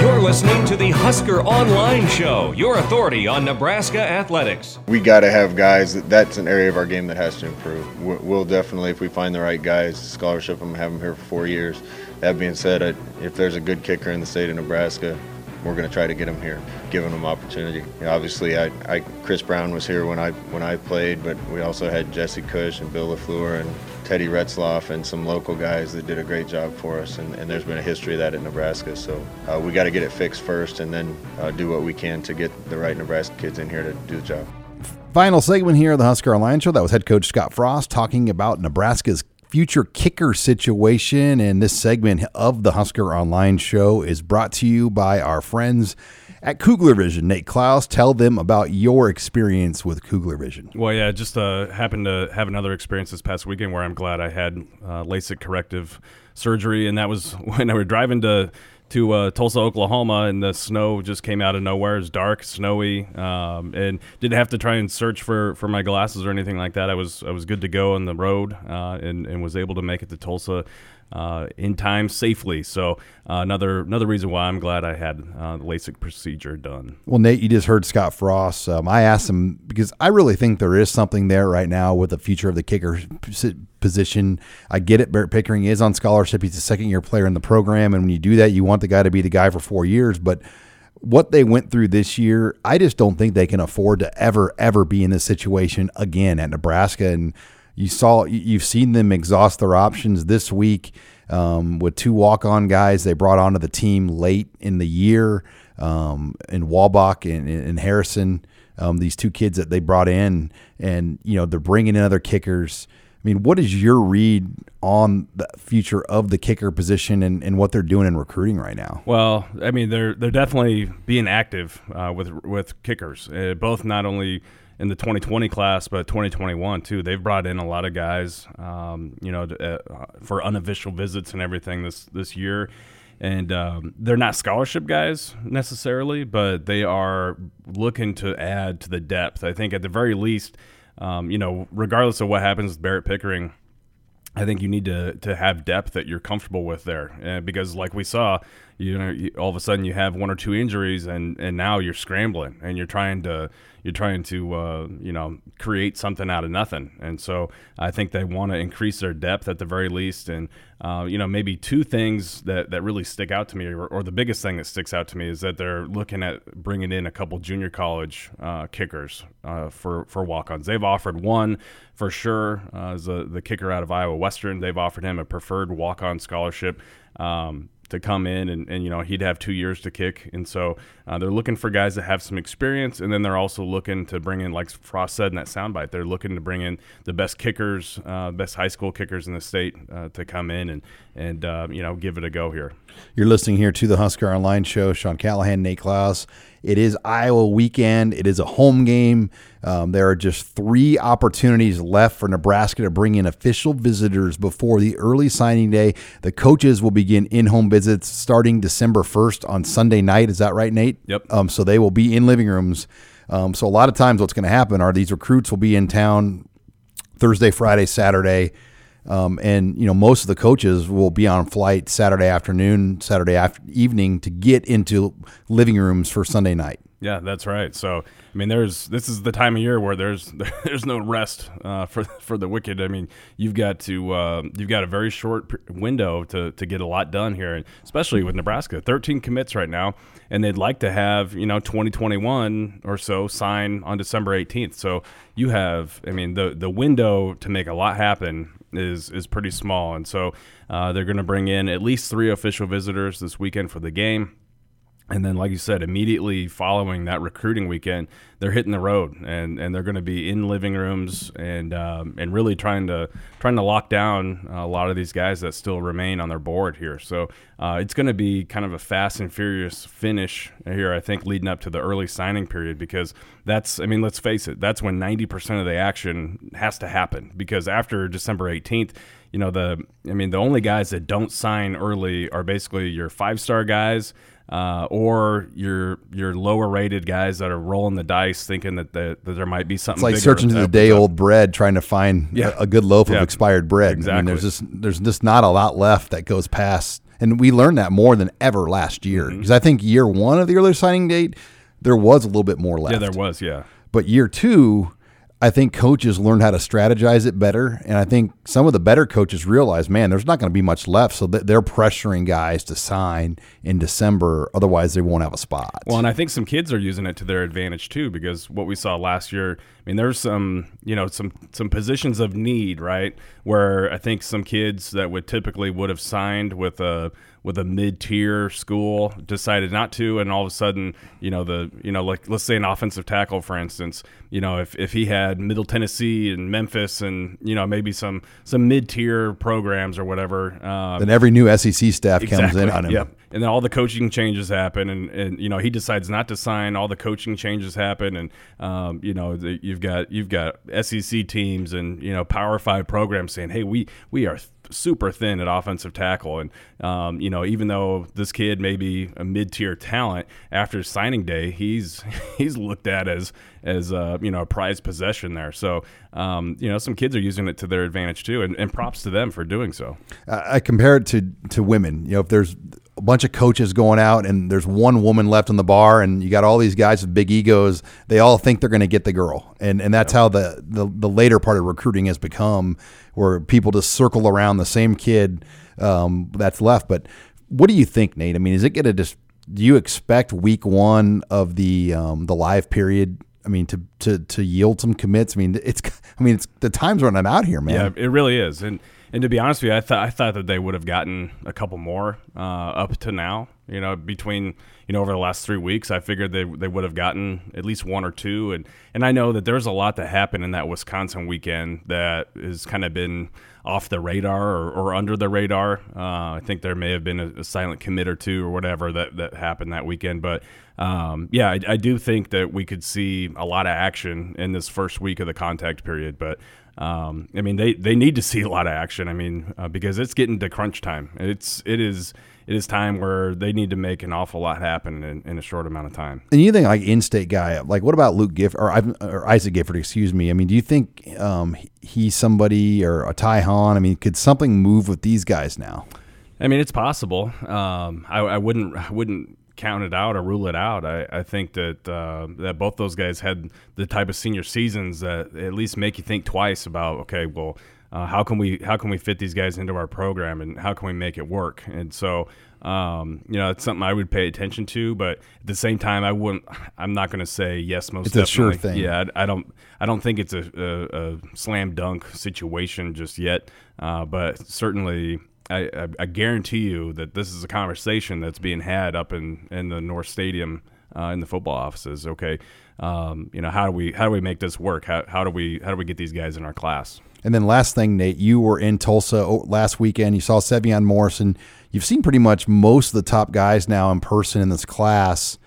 You're listening to the Husker Online Show, your authority on Nebraska athletics. We got to have guys. That, that's an area of our game that has to improve. We'll, we'll definitely, if we find the right guys, scholarship them, have them here for four years. That being said, I, if there's a good kicker in the state of Nebraska, we're going to try to get him here, giving him opportunity. You know, obviously, I, I, Kris Brown was here when I when I played, but we also had Jesse Kosch and Bill Lafleur and Teddy Retzlaff and some local guys that did a great job for us. And, and there's been a history of that at Nebraska. So uh, we got to get it fixed first, and then uh, do what we can to get the right Nebraska kids in here to do the job. Final segment here of the Husker Online Show. That was head coach Scott Frost talking about Nebraska's future kicker situation. And this segment of the Husker Online Show is brought to you by our friends at Kugler Vision. Nate Clouse, tell them about your experience with Kugler Vision. Well, yeah, just uh, happened to have another experience this past weekend where I'm glad I had uh, LASIK corrective surgery, and that was when I were driving to to uh, Tulsa, Oklahoma, and the snow just came out of nowhere. It was dark, snowy, um, and didn't have to try and search for, for my glasses or anything like that. I was I was good to go on the road, uh, and and was able to make it to Tulsa uh, in time safely. So uh, another another reason why I'm glad I had uh, the LASIK procedure done. Well, Nate, you just heard Scott Frost. Um, I asked him because I really think there is something there right now with the future of the kicker position. I get it. Barrett Pickering is on scholarship. He's a second year player in the program, and when you do that, you want the guy to be the guy for four years, but what they went through this year, I just don't think they can afford to ever, ever be in this situation again at Nebraska. And you saw you've seen them exhaust their options this week um, with two walk-on guys they brought onto the team late in the year um, in Waldoch and, and Harrison. Um, these two kids that they brought in, and you know they're bringing in other kickers. I mean, what is your read on the future of the kicker position and, and what they're doing in recruiting right now? Well, I mean, they're they're definitely being active uh, with with kickers, uh, both not only in the 2020 class, but 2021 too. They've brought in a lot of guys, um, you know, uh, for unofficial visits and everything this this year. And um, they're not scholarship guys necessarily, but they are looking to add to the depth. I think at the very least, um, you know, regardless of what happens with Barrett Pickering, I think you need to to have depth that you're comfortable with there, because like we saw, you know, all of a sudden you have one or two injuries, and and now you're scrambling and you're trying to you're trying to uh, you know create something out of nothing. And so I think they want to increase their depth at the very least. And uh, you know maybe two things that that really stick out to me, or, or, the biggest thing that sticks out to me is that they're looking at bringing in a couple junior college uh, kickers uh, for for walk-ons. They've offered one for sure uh, as the kicker out of Iowa Western. They've offered him a preferred walk-on scholarship. Um, to come in and, and you know he'd have two years to kick. And so uh, they're looking for guys that have some experience. And then they're also looking to bring in like frost said in that soundbite they're looking to bring in the best kickers uh, best high school kickers in the state uh, to come in and and uh, you know give it a go here. You're listening here to the husker online show. Sean callahan nate clouse it is Iowa weekend. It is a home game. Um, there are just three opportunities left for Nebraska to bring in official visitors before the early signing day. The coaches will begin in home visits starting December 1st on Sunday night. Is that right, Nate? Yep. Um, so they will be in living rooms. Um, so a lot of times, what's going to happen are these recruits will be in town Thursday, Friday, Saturday. Um, and you know most of the coaches will be on flight Saturday afternoon, Saturday after evening to get into living rooms for Sunday night. Yeah, that's right. So, I mean, there's this is the time of year where there's there's no rest uh, for for the wicked. I mean, you've got to uh, you've got a very short window to to get a lot done here, especially with Nebraska, 13 commits right now, and they'd like to have you know 2021 or so sign on December 18th. So you have, I mean, the the window to make a lot happen is is pretty small, and so uh, they're going to bring in at least three official visitors this weekend for the game. And then like you said immediately following that recruiting weekend they're hitting the road and, and they're going to be in living rooms and um, and really trying to trying to lock down a lot of these guys that still remain on their board here. So uh, it's going to be kind of a fast and furious finish here I think leading up to the early signing period because that's I mean let's face it that's when 90% of the action has to happen because after December 18th you know the I mean the only guys that don't sign early are basically your five star guys uh, or your your lower rated guys that are rolling the dice, thinking that, the, that there might be something. It's like searching through the day old bread, trying to find yeah. a, a, good loaf yeah. of expired bread. Exactly. I mean, there's just there's just not a lot left that goes past, and we learned that more than ever last year because mm-hmm. I think year one of the early signing date there was a little bit more left. Yeah, there was. Yeah, but year two I think coaches learn how to strategize it better, and I think some of the better coaches realize, man, there's not going to be much left, so they're pressuring guys to sign in December. Otherwise, they won't have a spot. Well, and I think some kids are using it to their advantage too, because what we saw last year. I mean, there's some, you know, some some positions of need, right, where I think some kids that would typically would have signed with a with a mid-tier school decided not to and all of a sudden you know the you know like let's say an offensive tackle for instance you know if, if he had middle tennessee and memphis and you know maybe some some mid-tier programs or whatever um, then every new sec staff exactly, comes in on him. Yep. And then all the coaching changes happen and, and you know he decides not to sign. All the coaching changes happen and um, you know the, you've got you've got sec teams and you know power five programs saying hey we we are super thin at offensive tackle. And, um, you know, even though this kid may be a mid tier talent, after signing day, he's he's looked at as, as uh, you know, a prized possession there. So, um, you know, some kids are using it to their advantage too. And, and props to them for doing so. I compare it to, to women. You know, if there's a bunch of coaches going out and there's one woman left in the bar and you got all these guys with big egos they all think they're going to get the girl and and that's how the, the the later part of recruiting has become where people just circle around the same kid um, that's left but what do you think Nate I mean is it going to just do you expect week one of the um, the live period I mean, to to to yield some commits. I mean, it's I mean, it's the time's running out here, man. Yeah, it really is. And and to be honest with you, I thought I thought that they would have gotten a couple more uh, up to now. You know, between you know over the last three weeks, I figured they they would have gotten at least one or two. And and I know that there's a lot that happened in that Wisconsin weekend that has kind of been off the radar or, or under the radar. Uh, I think there may have been a, a, silent commit or two or whatever that, that happened that weekend. But um, yeah, I, I, do think that we could see a lot of action in this first week of the contact period. But um, I mean, they, they need to see a lot of action. I mean, uh, because it's getting to crunch time. It's it is it is time where they need to make an awful lot happen in, in a short amount of time. And you think like in-state guy, like what about Luke Gifford or, or Isaac Gifford? Excuse me. I mean, do you think um, he's somebody or a Ty Hahn? I mean, could something move with these guys now? I mean, it's possible. Um, I, I, wouldn't I wouldn't count it out or rule it out. I, I think that uh, that both those guys had the type of senior seasons that at least make you think twice about okay, well, uh, how can we how can we fit these guys into our program and how can we make it work? And so um, you know, it's something I would pay attention to, but at the same time, I wouldn't. I'm not going to say yes. Most it's definitely. a sure thing. Yeah, I, I, don't. I don't think it's a, a, a slam dunk situation just yet, uh, but certainly I, I, I, guarantee you that this is a conversation that's being had up in, in the North Stadium uh, in the football offices. Okay, um, you know how do we how do we make this work? How, how do we how do we get these guys in our class? And then last thing, Nate, you were in Tulsa last weekend. You saw Sevion Morrison. You've seen pretty much most of the top guys now in person in this class.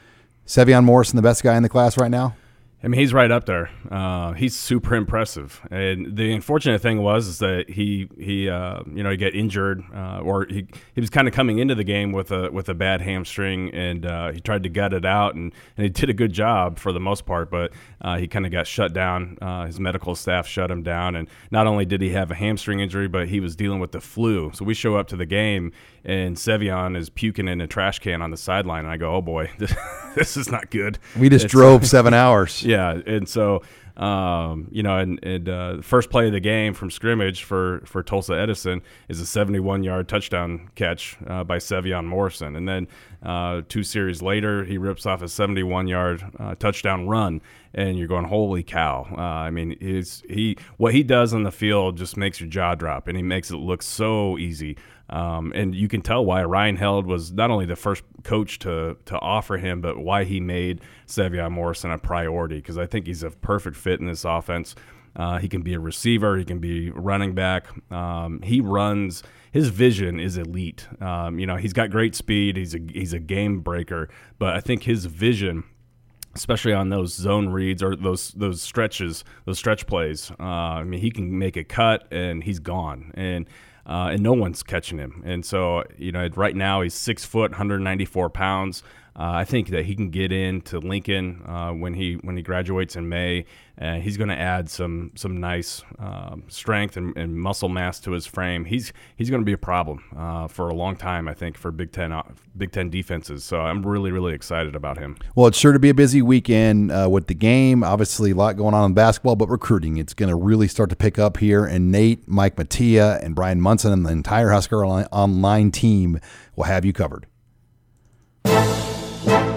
Sevion Morrison, the best guy in the class right now. I mean, he's right up there. Uh, he's super impressive. And the unfortunate thing was is that he he uh, you know he got injured uh, or he, he was kind of coming into the game with a with a bad hamstring and uh, he tried to gut it out and, and he did a good job for the most part, but uh, he kind of got shut down. Uh, his medical staff shut him down, and not only did he have a hamstring injury, but he was dealing with the flu. So we show up to the game and Sevion is puking in a trash can on the sideline, and I go, "Oh boy, this, this is not good." We just it's, drove seven hours. Yeah, and so um, you know, and, and uh, the first play of the game from scrimmage for, for Tulsa Edison is a 71 yard touchdown catch uh, by Sevion Morrison. And then uh, two series later, he rips off a 71 yard uh, touchdown run. And you're going, holy cow! Uh, I mean, he's, he what he does on the field just makes your jaw drop, and he makes it look so easy. Um, and you can tell why Ryan Held was not only the first coach to to offer him, but why he made Sevion Morrison a priority because I think he's a perfect fit in this offense. Uh, he can be a receiver. He can be running back. Um, he runs. His vision is elite. Um, you know, he's got great speed. He's a he's a game breaker. But I think his vision, especially on those zone reads or those those stretches, those stretch plays. Uh, I mean, he can make a cut and he's gone. And uh, and no one's catching him. And so, you know, right now he's six foot, 194 pounds. Uh, I think that he can get into Lincoln uh, when he when he graduates in May. and he's going to add some some nice um, strength and, and, muscle mass to his frame. He's he's going to be a problem uh, for a long time, I think, for Big Ten Big Ten defenses. So I'm really really excited about him. Well, it's sure to be a busy weekend with the game. Obviously, a lot going on in basketball, but recruiting it's going to really start to pick up here. And Nate, Mike Matya, and Brian Munson and the entire Husker Online team will have you covered.